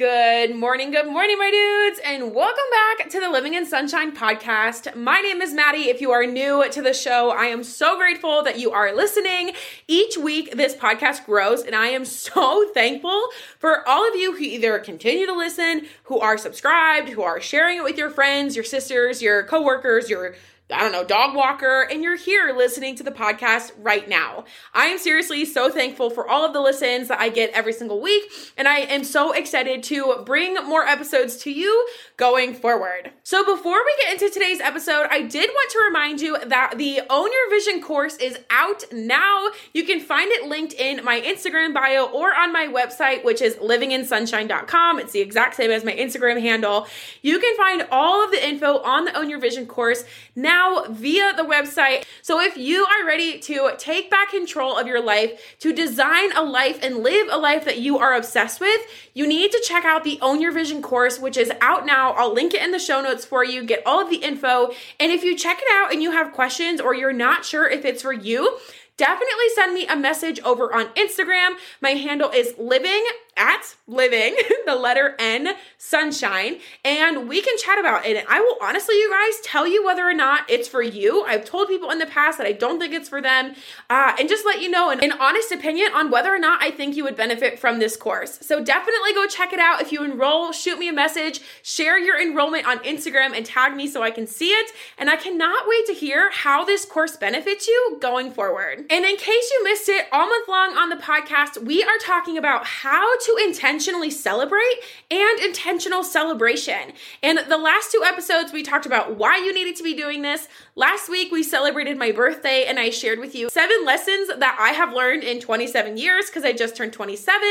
Good morning, good morning, my dudes, and welcome back to the Living in Sunshine podcast. My name is Maddie. If you are new to the show, I am so grateful that you are listening. Each week, this podcast grows, and I am so thankful for all of you who either continue to listen, who are subscribed, who are sharing it with your friends, your sisters, your coworkers, your I don't know, dog walker, and you're here listening to the podcast right now. I am seriously so thankful for all of the listens that I get every single week, and I am so excited to bring more episodes to you going forward. So, before we get into today's episode, I did want to remind you that the Own Your Vision course is out now. You can find it linked in my Instagram bio or on my website, which is livinginsunshine.com. It's the exact same as my Instagram handle. You can find all of the info on the Own Your Vision course now now via the website. So if you are ready to take back control of your life, to design a life and live a life that you are obsessed with, you need to check out the Own Your Vision course, which is out now. I'll link it in the show notes for you, get all of the info. And if you check it out and you have questions or you're not sure if it's for you, definitely send me a message over on Instagram. My handle is living at living, the letter N, sunshine, and we can chat about it. And I will honestly, you guys, tell you whether or not it's for you. I've told people in the past that I don't think it's for them, uh, and just let you know an, an honest opinion on whether or not I think you would benefit from this course. So definitely go check it out. If you enroll, shoot me a message, share your enrollment on Instagram, and tag me so I can see it. And I cannot wait to hear how this course benefits you going forward. And in case you missed it, all month long on the podcast, we are talking about how to intentionally celebrate and intentional celebration. And the last two episodes, we talked about why you needed to be doing this. Last week, we celebrated my birthday and I shared with you seven lessons that I have learned in 27 years because I just turned 27.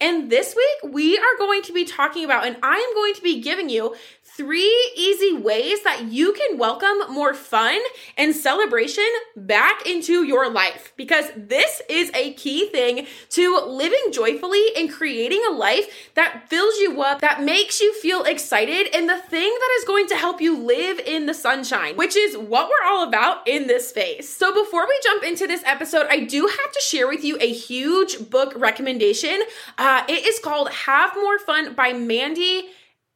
And this week, we are going to be talking about, and I am going to be giving you three easy ways that you can welcome more fun and celebration back into your life because this is a key thing to living joyfully and creating a life that fills you up, that makes you feel excited, and the thing that is going to help you live in the sunshine, which is what we're all about in this space. So, before we jump into this episode, I do have to share with you a huge book recommendation. Uh, it is called Have More Fun by Mandy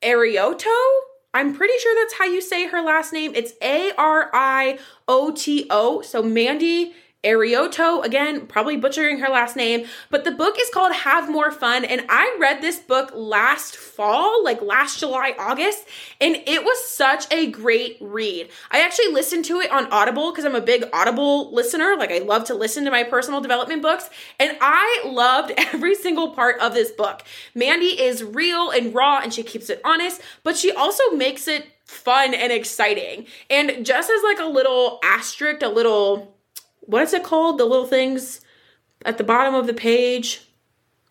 Arioto. I'm pretty sure that's how you say her last name. It's A R I O T O. So Mandy Arioto, again, probably butchering her last name, but the book is called Have More Fun. And I read this book last fall, like last July, August, and it was such a great read. I actually listened to it on Audible because I'm a big Audible listener. Like, I love to listen to my personal development books, and I loved every single part of this book. Mandy is real and raw, and she keeps it honest, but she also makes it fun and exciting. And just as like a little asterisk, a little what is it called? The little things at the bottom of the page.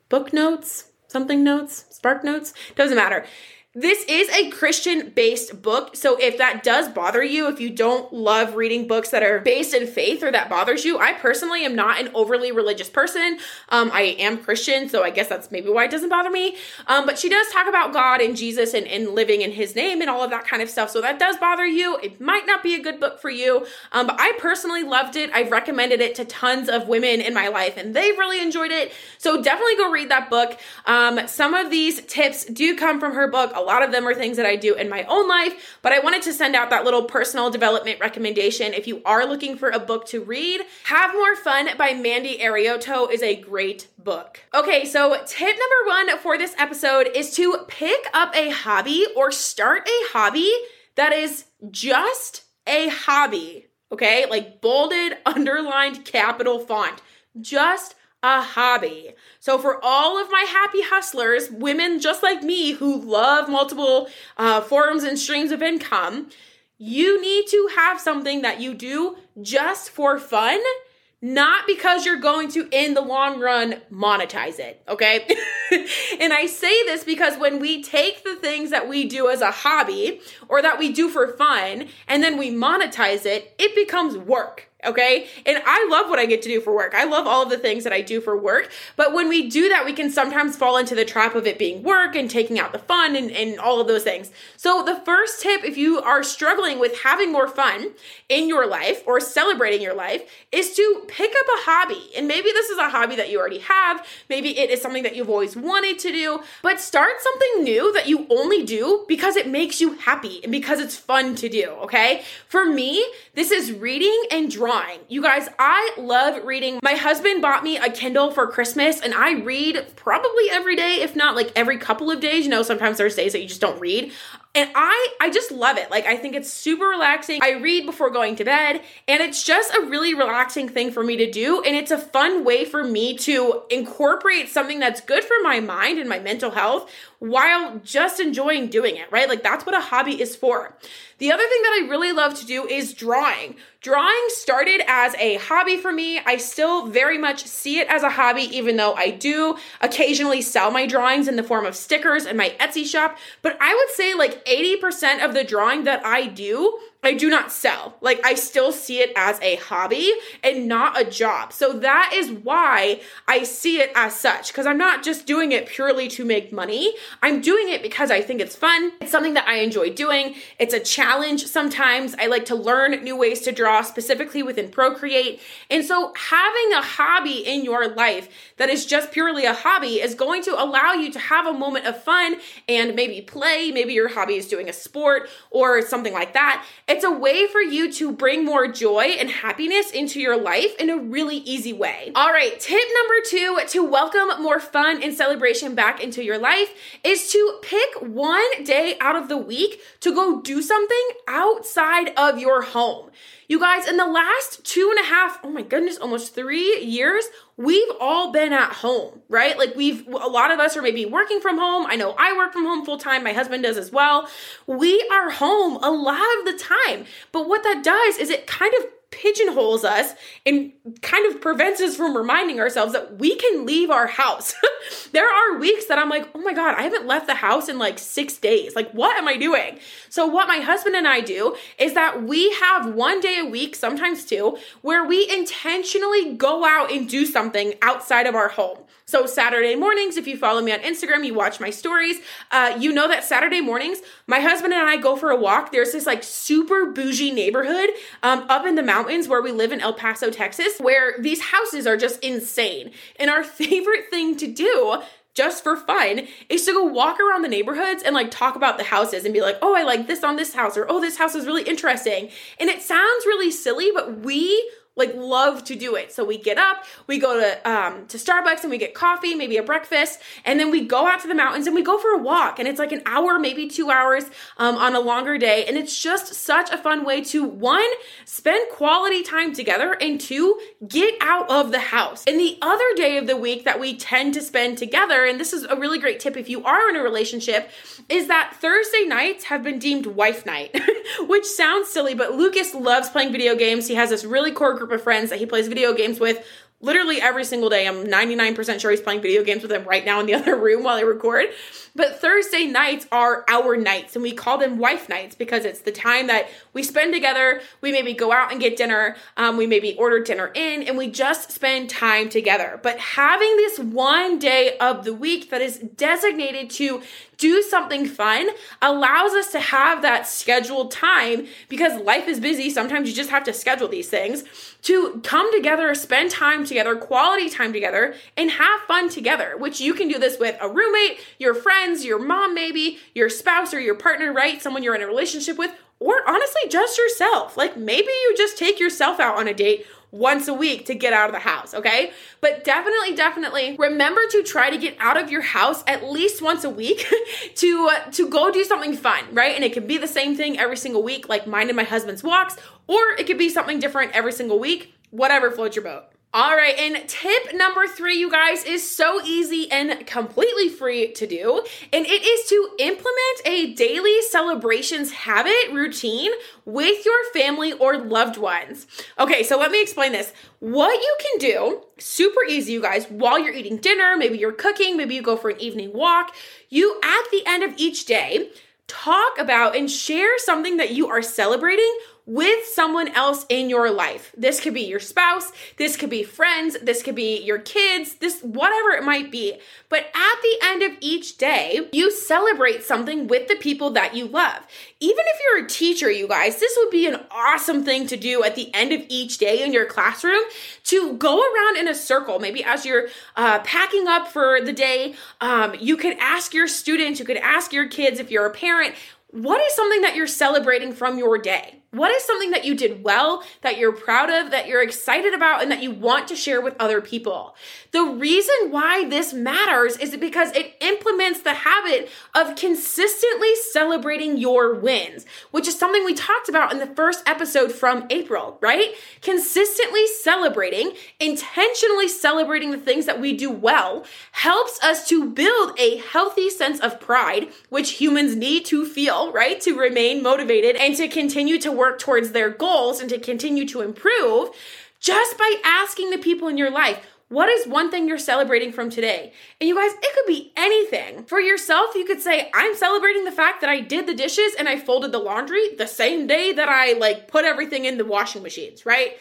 Book notes? Something notes? Spark notes? Doesn't matter. This is a Christian based book. So if that does bother you, if you don't love reading books that are based in faith or that bothers you, I personally am not an overly religious person. Um, I am Christian, so I guess that's maybe why it doesn't bother me. Um, but she does talk about God and Jesus and, and living in his name and all of that kind of stuff. So that does bother you. It might not be a good book for you. Um, but I personally loved it. I've recommended it to tons of women in my life and they've really enjoyed it. So definitely go read that book. Um, some of these tips do come from her book a lot of them are things that I do in my own life, but I wanted to send out that little personal development recommendation. If you are looking for a book to read, Have More Fun by Mandy Arioto is a great book. Okay, so tip number one for this episode is to pick up a hobby or start a hobby that is just a hobby. Okay, like bolded, underlined, capital font. Just a hobby. So, for all of my happy hustlers, women just like me who love multiple uh, forms and streams of income, you need to have something that you do just for fun not because you're going to in the long run monetize it okay and i say this because when we take the things that we do as a hobby or that we do for fun and then we monetize it it becomes work okay? And I love what I get to do for work. I love all of the things that I do for work. But when we do that, we can sometimes fall into the trap of it being work and taking out the fun and, and all of those things. So, the first tip, if you are struggling with having more fun in your life or celebrating your life, is to pick up a hobby. And maybe this is a hobby that you already have, maybe it is something that you've always wanted to do, but start something new that you only do because it makes you happy and because it's fun to do, okay? For me, this is reading and drawing drawing. You guys, I love reading. My husband bought me a Kindle for Christmas and I read probably every day, if not like every couple of days. You know, sometimes there's days that you just don't read and i i just love it like i think it's super relaxing i read before going to bed and it's just a really relaxing thing for me to do and it's a fun way for me to incorporate something that's good for my mind and my mental health while just enjoying doing it right like that's what a hobby is for the other thing that I really love to do is drawing. Drawing started as a hobby for me. I still very much see it as a hobby, even though I do occasionally sell my drawings in the form of stickers in my Etsy shop. But I would say like 80% of the drawing that I do I do not sell. Like I still see it as a hobby and not a job. So that is why I see it as such because I'm not just doing it purely to make money. I'm doing it because I think it's fun. It's something that I enjoy doing. It's a challenge sometimes. I like to learn new ways to draw specifically within Procreate. And so having a hobby in your life that is just purely a hobby is going to allow you to have a moment of fun and maybe play. Maybe your hobby is doing a sport or something like that it's a way for you to bring more joy and happiness into your life in a really easy way. All right, tip number two to welcome more fun and celebration back into your life is to pick one day out of the week to go do something outside of your home. You guys, in the last two and a half, oh my goodness, almost three years, we've all been at home, right? Like we've, a lot of us are maybe working from home. I know I work from home full time. My husband does as well. We are home a lot of the time. But what that does is it kind of pigeonholes us and kind of prevents us from reminding ourselves that we can leave our house. there are weeks that I'm like, oh my God, I haven't left the house in like six days. Like, what am I doing? So, what my husband and I do is that we have one day a week, sometimes two, where we intentionally go out and do something outside of our home. So, Saturday mornings, if you follow me on Instagram, you watch my stories, uh, you know that Saturday mornings, my husband and I go for a walk. There's this like super bougie neighborhood um, up in the mountains where we live in El Paso, Texas, where these houses are just insane. And our favorite thing to do just for fun is to go walk around the neighborhoods and like talk about the houses and be like, oh, I like this on this house, or oh, this house is really interesting. And it sounds really silly, but we like love to do it. So we get up, we go to um to Starbucks and we get coffee, maybe a breakfast, and then we go out to the mountains and we go for a walk. And it's like an hour, maybe 2 hours um on a longer day, and it's just such a fun way to one spend quality time together and two get out of the house. And the other day of the week that we tend to spend together, and this is a really great tip if you are in a relationship, is that Thursday nights have been deemed wife night, which sounds silly, but Lucas loves playing video games. He has this really core group of friends that he plays video games with literally every single day. I'm 99% sure he's playing video games with him right now in the other room while I record. But Thursday nights are our nights, and we call them wife nights because it's the time that we spend together. We maybe go out and get dinner, um, we maybe order dinner in, and we just spend time together. But having this one day of the week that is designated to do something fun allows us to have that scheduled time because life is busy. Sometimes you just have to schedule these things to come together, spend time together, quality time together, and have fun together, which you can do this with a roommate, your friends, your mom, maybe, your spouse or your partner, right? Someone you're in a relationship with, or honestly, just yourself. Like maybe you just take yourself out on a date once a week to get out of the house, okay? But definitely, definitely remember to try to get out of your house at least once a week to uh, to go do something fun, right? And it can be the same thing every single week, like mine and my husband's walks, or it could be something different every single week. Whatever floats your boat. All right, and tip number three, you guys, is so easy and completely free to do, and it is to implement a daily celebrations habit routine with your family or loved ones. Okay, so let me explain this. What you can do, super easy, you guys, while you're eating dinner, maybe you're cooking, maybe you go for an evening walk, you at the end of each day, talk about and share something that you are celebrating with someone else in your life. This could be your spouse, this could be friends, this could be your kids, this whatever it might be. But at the end of each day, you celebrate something with the people that you love. Even if you're a teacher, you guys, this would be an awesome thing to do at the end of each day in your classroom to go around in a circle. Maybe as you're uh, packing up for the day, um, you could ask your students, you could ask your kids if you're a parent, what is something that you're celebrating from your day? What is something that you did well, that you're proud of, that you're excited about, and that you want to share with other people? The reason why this matters is because it implements the habit of consistently celebrating your wins, which is something we talked about in the first episode from April, right? Consistently celebrating, intentionally celebrating the things that we do well helps us to build a healthy sense of pride, which humans need to feel, right? To remain motivated and to continue to work towards their goals and to continue to improve just by asking the people in your life, what is one thing you're celebrating from today? And you guys, it could be anything. For yourself, you could say, I'm celebrating the fact that I did the dishes and I folded the laundry the same day that I like put everything in the washing machines, right?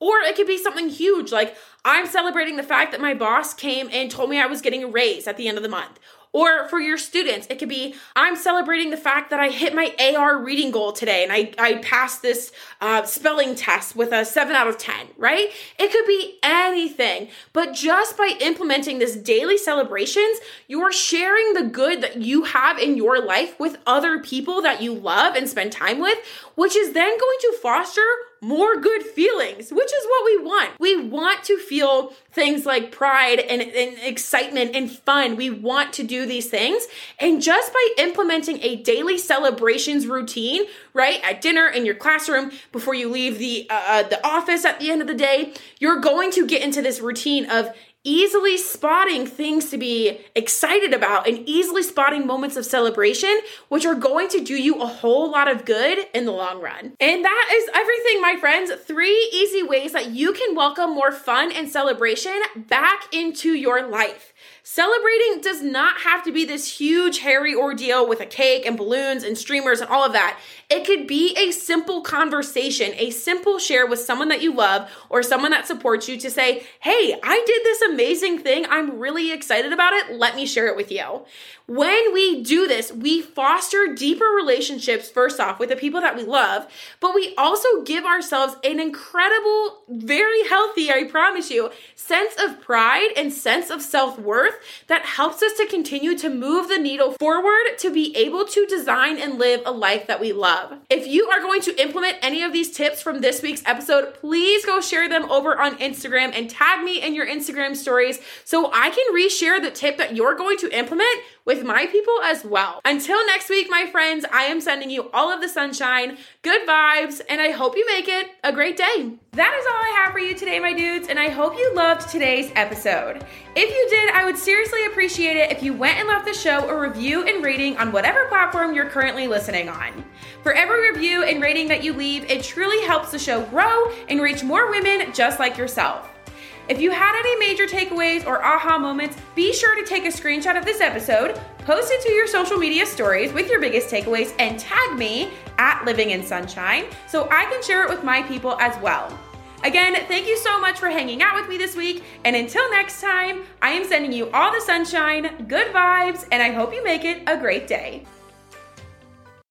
Or it could be something huge like I'm celebrating the fact that my boss came and told me I was getting a raise at the end of the month. Or for your students, it could be I'm celebrating the fact that I hit my AR reading goal today and I, I passed this uh, spelling test with a 7 out of 10, right? It could be anything. But just by implementing this daily celebrations, you're sharing the good that you have in your life with other people that you love and spend time with, which is then going to foster more good feelings, which is what we want. We want to feel things like pride and, and, excitement and fun. We want to do these things. And just by implementing a daily celebrations routine, right, at dinner, in your classroom, before you leave the, uh, uh the office at the end of the day, you're going to get into this routine of easily spotting things to be excited about and easily spotting moments of celebration, which are going to do you a whole lot of good in the long run. And that is everything, my friends. Three easy ways that you can welcome more fun and celebration back into your life. Celebrating does not have to be this huge, hairy ordeal with a cake and balloons and streamers and all of that. It could be a simple conversation, a simple share with someone that you love or someone that supports you to say, Hey, I did this amazing thing. I'm really excited about it. Let me share it with you. When we do this, we foster deeper relationships, first off, with the people that we love, but we also give ourselves an incredible, very healthy, I promise you, sense of pride and sense of self worth that helps us to continue to move the needle forward to be able to design and live a life that we love. If you are going to implement any of these tips from this week's episode, please go share them over on Instagram and tag me in your Instagram stories so I can reshare the tip that you're going to implement with my people as well. Until next week, my friends, I am sending you all of the sunshine, good vibes, and I hope you make it a great day. That is all I have for you today, my dudes, and I hope you loved today's episode. If you did, I would seriously appreciate it if you went and left the show a review and rating on whatever platform you're currently listening on. For every review and rating that you leave, it truly helps the show grow and reach more women just like yourself. If you had any major takeaways or aha moments, be sure to take a screenshot of this episode, post it to your social media stories with your biggest takeaways, and tag me at Living in Sunshine so I can share it with my people as well. Again, thank you so much for hanging out with me this week. And until next time, I am sending you all the sunshine, good vibes, and I hope you make it a great day.